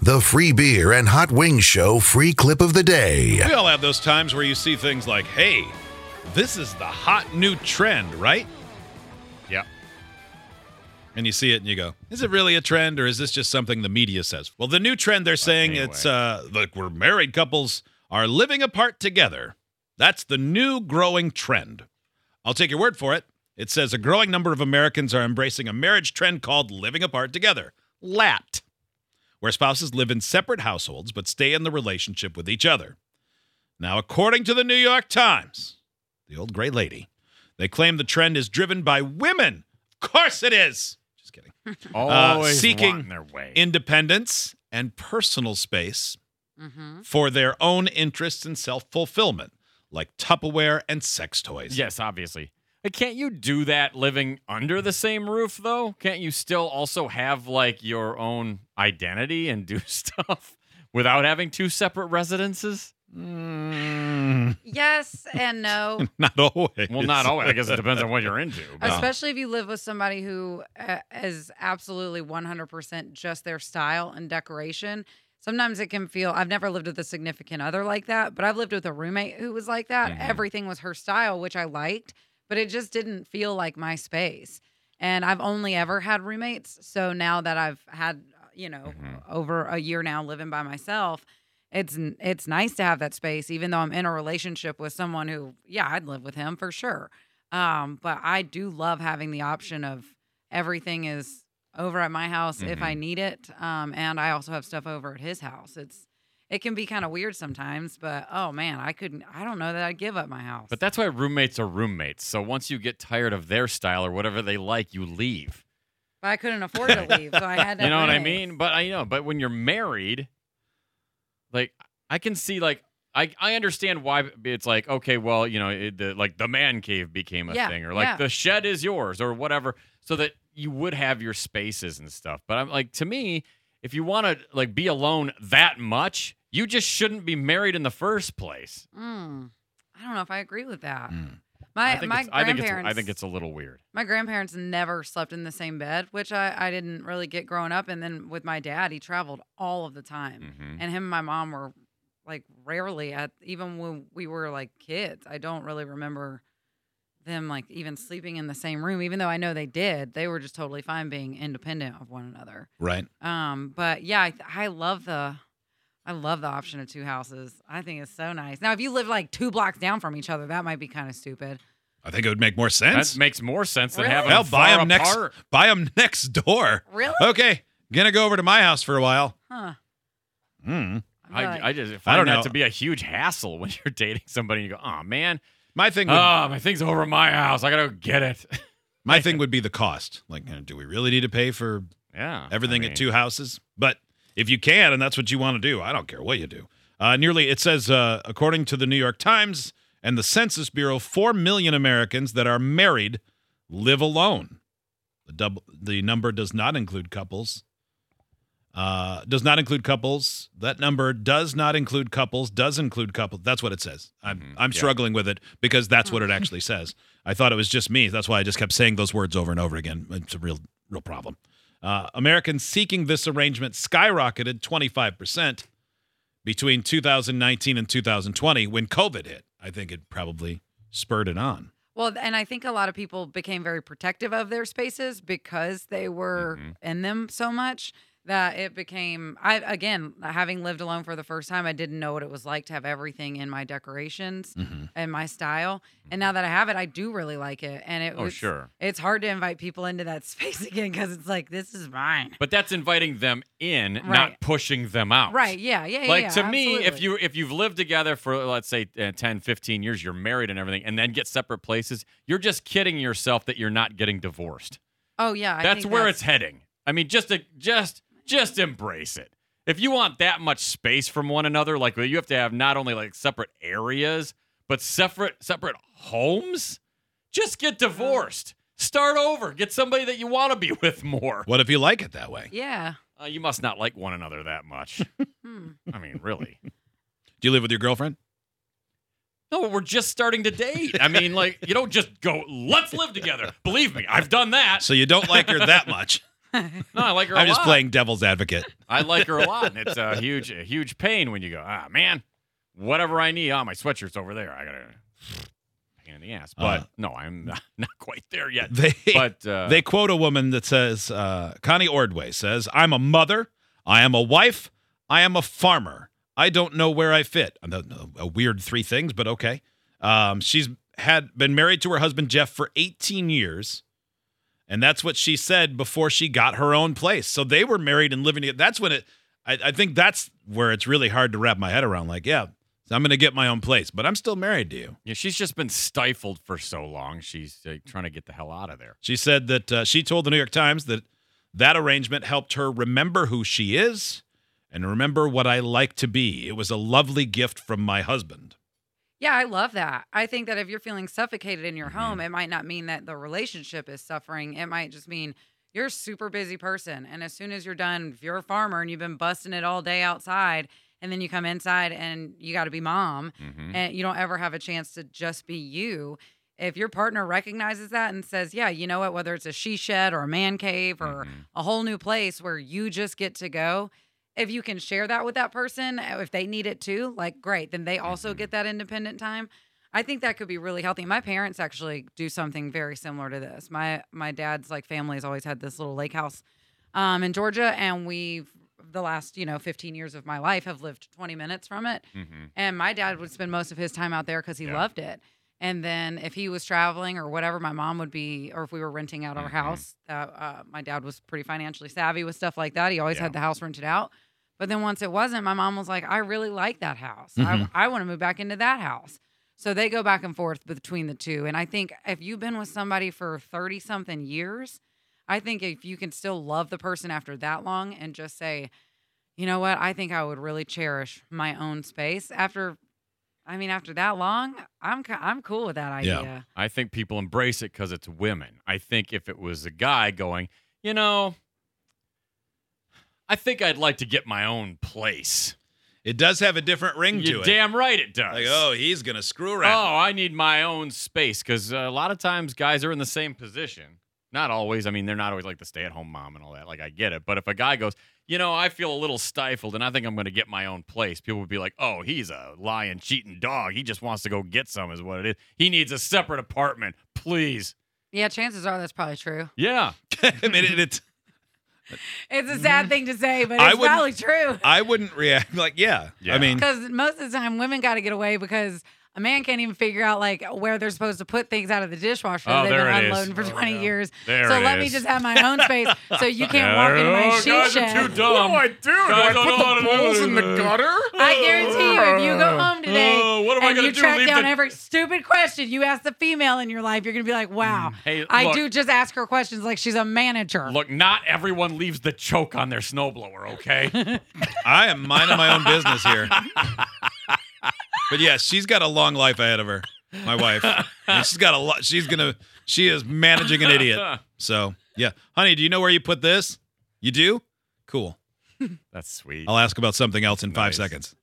The free beer and hot wings show free clip of the day. We all have those times where you see things like, hey, this is the hot new trend, right? Yeah. And you see it and you go, is it really a trend or is this just something the media says? Well, the new trend they're saying anyway. it's uh like we're married couples are living apart together. That's the new growing trend. I'll take your word for it. It says a growing number of Americans are embracing a marriage trend called living apart together. LAT where spouses live in separate households but stay in the relationship with each other. Now, according to the New York Times, the old gray lady, they claim the trend is driven by women. Of course it is. Just kidding. Always seeking their way. Independence and personal space Mm-hmm. for their own interests and self fulfillment, like Tupperware and sex toys. yes, obviously. Like, Can't you do that living under the same roof though? Can't you still also have like your own identity and do stuff without having two separate residences? Mm, Yes and no. not always. Well, not always. I guess it depends on what you're into. but- Especially if you live with somebody who uh, is absolutely 100% just their style and decoration. Sometimes it can feel, I've never lived with a significant other like that, but I've lived with a roommate who was like that. Mhm. Everything was her style, which I liked, but it just didn't feel like my space. And I've only ever had roommates. So now that I've had, you know, Mhm. over a year now living by myself, it's it's nice to have that space, even though I'm in a relationship with someone who, yeah, I'd live with him for sure. Um, but I do love having the option of everything is over at my house if I need it, um, and I also have stuff over at his house. It's it can be kind of weird sometimes, but oh man, I couldn't. I don't know that I'd give up my house. But that's why roommates are roommates. So once you get tired of their style or whatever they like, you leave. But I couldn't afford to leave, so I had to. You know what I mean? But I know, but when you're married, like I can see like I I understand why it's like okay, well, you know, it, the like the man cave became a Yeah, thing or like yeah. the shed is yours or whatever so that you would have your spaces and stuff. But I'm like to me, if you want to like be alone that much, you just shouldn't be married in the first place. Mm, I don't know if I agree with that. Mm. My I think my it's, I think grandparents. I think it's a little weird. my grandparents never slept in the same bed, which I, I didn't really get growing up. And then with my dad, he traveled all of the time. Mhm. And him and my mom were like rarely at, even when we were like kids. I don't really remember them like even sleeping in the same room, even though I know they did. They were just totally fine being independent of one another. Right. Um, but yeah, I, I love the. I love the option of two houses. I think it's so nice. Now, if you live like two blocks down from each other, that might be kind of stupid. I think it would make more sense. That makes more sense than Really? having Hell, them buy far them next. apart. Buy them next door. Really? Okay, gonna go over to my house for a while. Huh. Hmm. I'm like- I, I just find don't that know. to be a huge hassle when you're dating somebody and you go, oh man, My thing. Would, oh my thing's over my house. I gotta go get it. my thing would be the cost. Like, do we really need to pay for yeah, everything I mean, at two houses? But if you can, and that's what you want to do, I don't care what you do. Uh, nearly, it says, uh, according to the New York Times and the Census Bureau, four million Americans that are married live alone. The double, the number does not include couples. Uh, does not include couples. That number does not include couples. Does include couples. That's what it says. I'm Mhm, I'm yeah. struggling with it because that's what it actually says. I thought it was just me. That's why I just kept saying those words over and over again. It's a real real problem. Uh, Americans seeking this arrangement skyrocketed 25% between 2019 and 2020 when COVID hit. I think it probably spurred it on. Well, and I think a lot of people became very protective of their spaces because they were Mhm. in them so much that it became I again, having lived alone for the first time, I didn't know what it was like to have everything in my decorations Mm-hmm. and my style. And now that I have it, I do really like it. And it Oh was sure, it's hard to invite people into that space again because it's like this is mine. but that's inviting them in, not pushing them out. Right. Yeah. Yeah. Like yeah, to me, if you if you've lived together for let's say uh, 10, 15 years, you're married and everything, and then get separate places, you're just kidding yourself that you're not getting divorced. Oh yeah. I that's where it's heading. I mean, just to, just just embrace it. if you want that much space from one another, like you have to have not only like separate areas, but separate separate homes. Just get divorced. Start over. Get somebody that you want to be with more. What if you like it that way? Yeah. Uh, you must not like one another that much. Hmm. I mean, really. Do you live with your girlfriend? No, we're just starting to date. I mean, like, you don't just go, let's live together. Believe me, I've done that. So you don't like her that much. No, I like her I'm just lot. playing devil's advocate. I like her a lot. And it's a huge, a huge pain when you go, ah, man, whatever I need. Oh, my sweatshirt's over there. I got to pain in the ass. But Uh. no, I'm not, not quite there yet. They But uh, they quote a woman that says, uh, Connie Ordway says, I'm a mother, I am a wife, I am a farmer. I don't know where I fit. A, a weird three things, but okay. Um, she's had been married to her husband Jeff for 18 years. And that's what she said before she got her own place. So they were married and living together. That's when it, I, I think that's where it's really hard to wrap my head around. Like, yeah, so I'm going to get my own place, but I'm still married to you. yeah, she's just been stifled for so long. She's uh, trying to get the hell out of there. She said that uh, she told the New York Times that that arrangement helped her remember who she is and remember what I like to be. It was a lovely gift from my husband. Yeah, I love that. I think that if you're feeling suffocated in your Mm-hmm. home, it might not mean that the relationship is suffering. It might just mean you're a super busy person. And as soon as you're done, if you're a farmer and you've been busting it all day outside, and then you come inside and you got to be mom, Mhm. and you don't ever have a chance to just be you. If your partner recognizes that and says, Yeah, you know what, whether it's a she shed or a man cave or Mhm. a whole new place where you just get to go, if you can share that with that person, uh, if they need it too, like great, then they also Mm-hmm. get that independent time. I think that could be really healthy. My parents actually do something very similar to this. My my dad's like family has always had this little lake house um, in Georgia, and we've the last you know 15 years of my life have lived 20 minutes from it. Mhm. And my dad would spend most of his time out there because he Yeah. loved it. And then if he was traveling or whatever, my mom would be, or if we were renting out our Mhm. house, uh, uh, my dad was pretty financially savvy with stuff like that. He always Yeah. had the house rented out. But then once it wasn't, my mom was like, I really like that house. Mhm. I, I want to move back into that house. So they go back and forth between the two. And I think if you've been with somebody for 30 something years, I think if you can still love the person after that long and just say, you know what, I think I would really cherish my own space after. I mean, after that long, I'm I'm cool with that idea. Yeah. idea. I think people embrace it because it's women. I think if it was a guy going, you know, I think I'd like to get my own place. It does have a different ring to You're it. damn right it does. Like, oh, he's going to screw around. Oh, I need my own space because a lot of times guys are in the same position. Not always. I mean, they're not always like the stay-at-home mom and all that. Like, I get it. But if a guy goes, you know, I feel a little stifled and I think I'm going to get my own place, people would be like, oh, he's a lying, cheating dog. He just wants to go get some, is what it is. He needs a separate apartment, please. Yeah, chances are that's probably true. Yeah. I mean, it, it's. It's a sad mm-hmm. thing to say, but I it's wouldn't- probably true. I wouldn't react like, yeah. Yeah. I mean, Because most of the time, women got to get away because a man can't even figure out like where they're supposed to put things out of the dishwasher. Oh, They've there been it is. unloading for 20 years. There so it let me just have my own space so you can't walk into my Oh, she guys are shed. too dumb. What do I do? Do Guys I put know how to the do balls in the gutter? I guarantee you, if you go oh. home today Oh, what am I and gonna you do? track Leave down the- every stupid question you ask the female in your life, you're gonna be like, "Wow, mm. Hey, I look. do just ask her questions like she's a manager." Look, not everyone leaves the choke on their snowblower, okay? I am minding my own business here. but yes, she's got a long life ahead of her. My wife. And she's got a lot. She's gonna. She is managing an idiot. So yeah, honey, do you know where you put this? You do. Cool. That's sweet. I'll ask about something else in five Nice. seconds.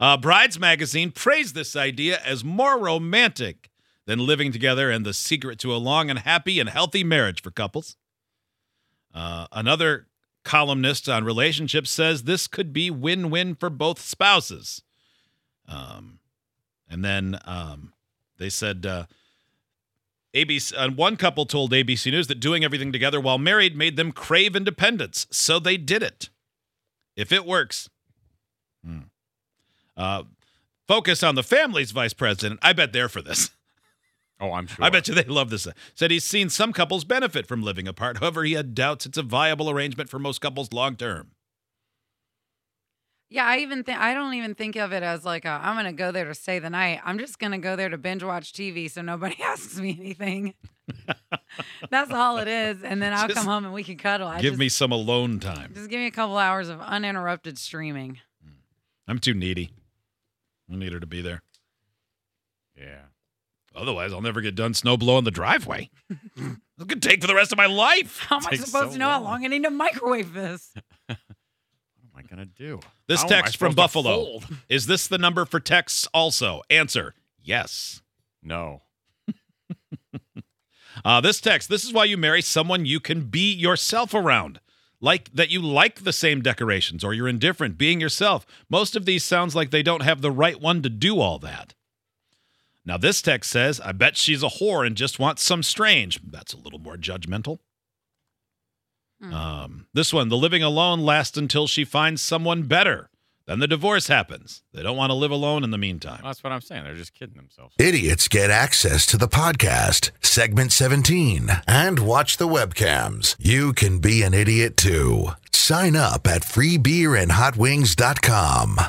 Uh, Brides Magazine praised this idea as more romantic than living together and the secret to a long and happy and healthy marriage for couples. Uh, another columnist on relationships says this could be win win for both spouses. Um, and then um, they said uh, ABC, uh, one couple told ABC News that doing everything together while married made them crave independence, so they did it. If it works, Hmm. uh, focus on the family's vice president. I bet they're for this. oh, I'm sure. I bet you they love this. Said he's seen some couples benefit from living apart. However, he had doubts it's a viable arrangement for most couples long term. Yeah, I even think I don't even think of it as like i am gonna go there to stay the night. I'm just gonna go there to binge watch TV so nobody asks me anything. That's all it is, and then I'll Just come home and we can cuddle. I Give just, me some alone time. just give me a couple hours of uninterrupted streaming. Hmm. I'm too needy. I need her to be there. Yeah. Otherwise, I'll never get done snow blowing the driveway. It could take for the rest of my life. How am I Takes supposed so to know how long. long I need to microwave this? What am I gonna do? This How text from Buffalo. Is this the number for texts also? Answer yes. No. Uh, this text, this is why you marry someone you can be yourself around. Like that you like the same decorations or you're indifferent, being yourself. Most of these sounds like they don't have the right one to do all that. Now, this text says, I bet she's a whore and just wants some strange. That's a little more judgmental. Hmm. Um, this one, the living alone lasts until she finds someone better. Then the divorce happens. They don't want to live alone in the meantime. Well, that's what I'm saying. They're just kidding themselves. Idiots get access to the podcast, segment 17, and watch the webcams. You can be an idiot too. Sign up at freebeerandhotwings.com.